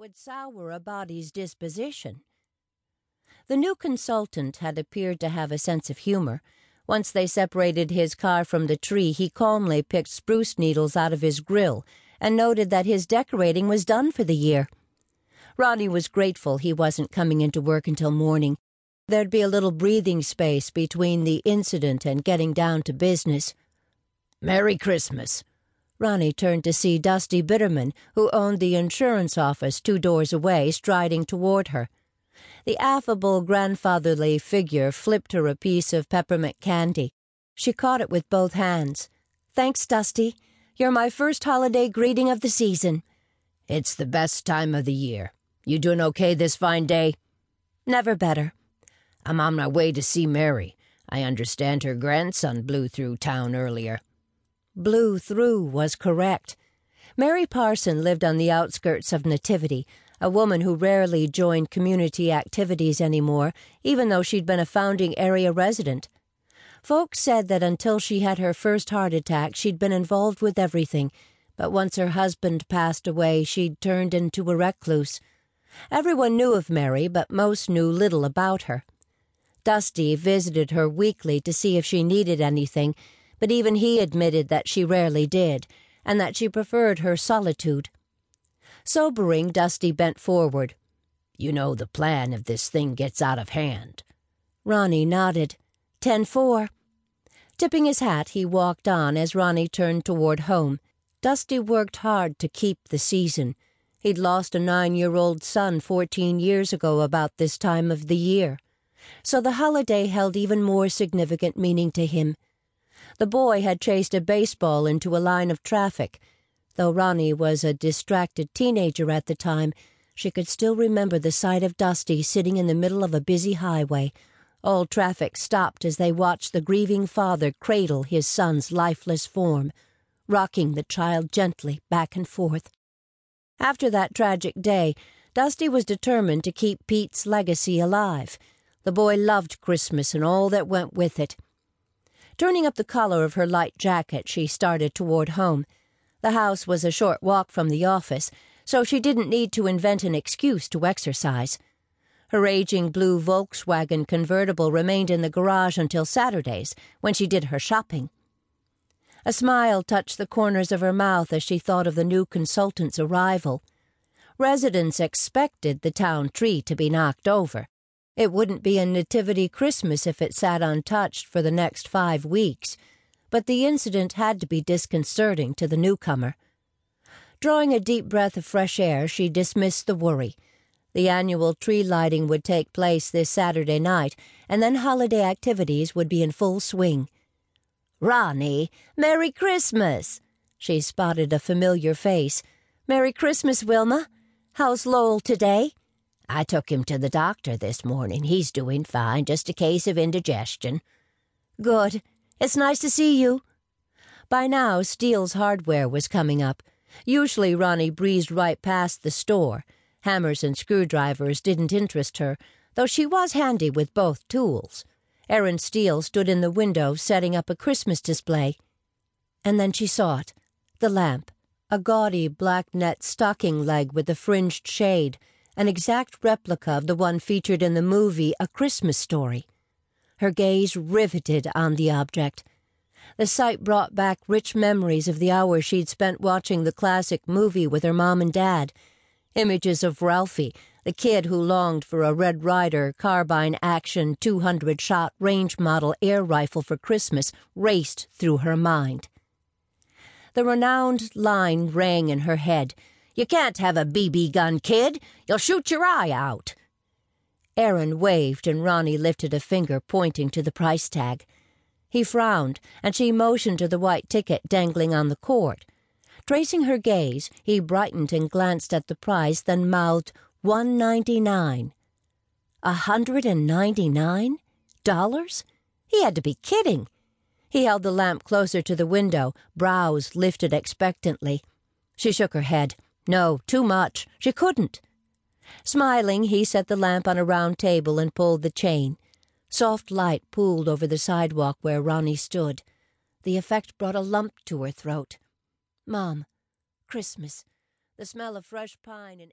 would sour a body's disposition. The new consultant had appeared to have a sense of humor. Once they separated his car from the tree, he calmly picked spruce needles out of his grill and noted that his decorating was done for the year. Roni was grateful he wasn't coming into work until morning. There'd be a little breathing space between the incident and getting down to business. Merry Christmas. Roni turned to see Dusty Bitterman, who owned the insurance office two doors away, striding toward her. The affable grandfatherly figure flipped her a piece of peppermint candy. She caught it with both hands. Thanks, Dusty. You're my first holiday greeting of the season. It's the best time of the year. You doing okay this fine day? Never better. I'm on my way to see Mary. I understand her grandson blew through town earlier blew through was correct. Mary Parson lived on the outskirts of Nativity, a woman who rarely joined community activities anymore, even though she'd been a founding area resident. Folks said that until she had her first heart attack, she'd been involved with everything, but once her husband passed away, she'd turned into a recluse. Everyone knew of Mary, but most knew little about her. Dusty visited her weekly to see if she needed anything, but even he admitted that she rarely did, and that she preferred her solitude. Sobering, Dusty bent forward. You know the plan if this thing gets out of hand. Roni nodded. Ten four. Tipping his hat, he walked on as Roni turned toward home. Dusty worked hard to keep the season. He'd lost a nine year old son fourteen years ago about this time of the year. So the holiday held even more significant meaning to him. The boy had chased a baseball into a line of traffic. Though Roni was a distracted teenager at the time, she could still remember the sight of Dusty sitting in the middle of a busy highway. All traffic stopped as they watched the grieving father cradle his son's lifeless form, rocking the child gently back and forth. After that tragic day, Dusty was determined to keep Pete's legacy alive. The boy loved Christmas and all that went with it. Turning up the collar of her light jacket, she started toward home. The house was a short walk from the office, so she didn't need to invent an excuse to exercise. Her aging blue Volkswagen convertible remained in the garage until Saturdays, when she did her shopping. A smile touched the corners of her mouth as she thought of the new consultant's arrival. Residents expected the town tree to be knocked over, it wouldn't be a Nativity Christmas if it sat untouched for the next five weeks, but the incident had to be disconcerting to the newcomer. Drawing a deep breath of fresh air, she dismissed the worry. The annual tree lighting would take place this Saturday night, and then holiday activities would be in full swing. Roni, Merry Christmas! She spotted a familiar face. Merry Christmas, Wilma. How's Lowell today? I took him to the doctor this morning. He's doing fine, just a case of indigestion. Good. It's nice to see you. By now, Steele's hardware was coming up. Usually, Roni breezed right past the store. Hammers and screwdrivers didn't interest her, though she was handy with both tools. Aaron Steele stood in the window setting up a Christmas display. And then she saw it the lamp, a gaudy black net stocking leg with a fringed shade an exact replica of the one featured in the movie A Christmas Story. Her gaze riveted on the object. The sight brought back rich memories of the hours she'd spent watching the classic movie with her mom and dad. Images of Ralphie, the kid who longed for a Red Ryder carbine action 200 shot range model air rifle for Christmas, raced through her mind. The renowned line rang in her head you can't have a BB gun, kid. You'll shoot your eye out. Aaron waved, and Roni lifted a finger pointing to the price tag. He frowned, and she motioned to the white ticket dangling on the cord. Tracing her gaze, he brightened and glanced at the price, then mouthed, One ninety nine. A hundred and ninety nine? Dollars? He had to be kidding. He held the lamp closer to the window, brows lifted expectantly. She shook her head. No, too much. She couldn't. Smiling, he set the lamp on a round table and pulled the chain. Soft light pooled over the sidewalk where Roni stood. The effect brought a lump to her throat. Mom, Christmas, the smell of fresh pine and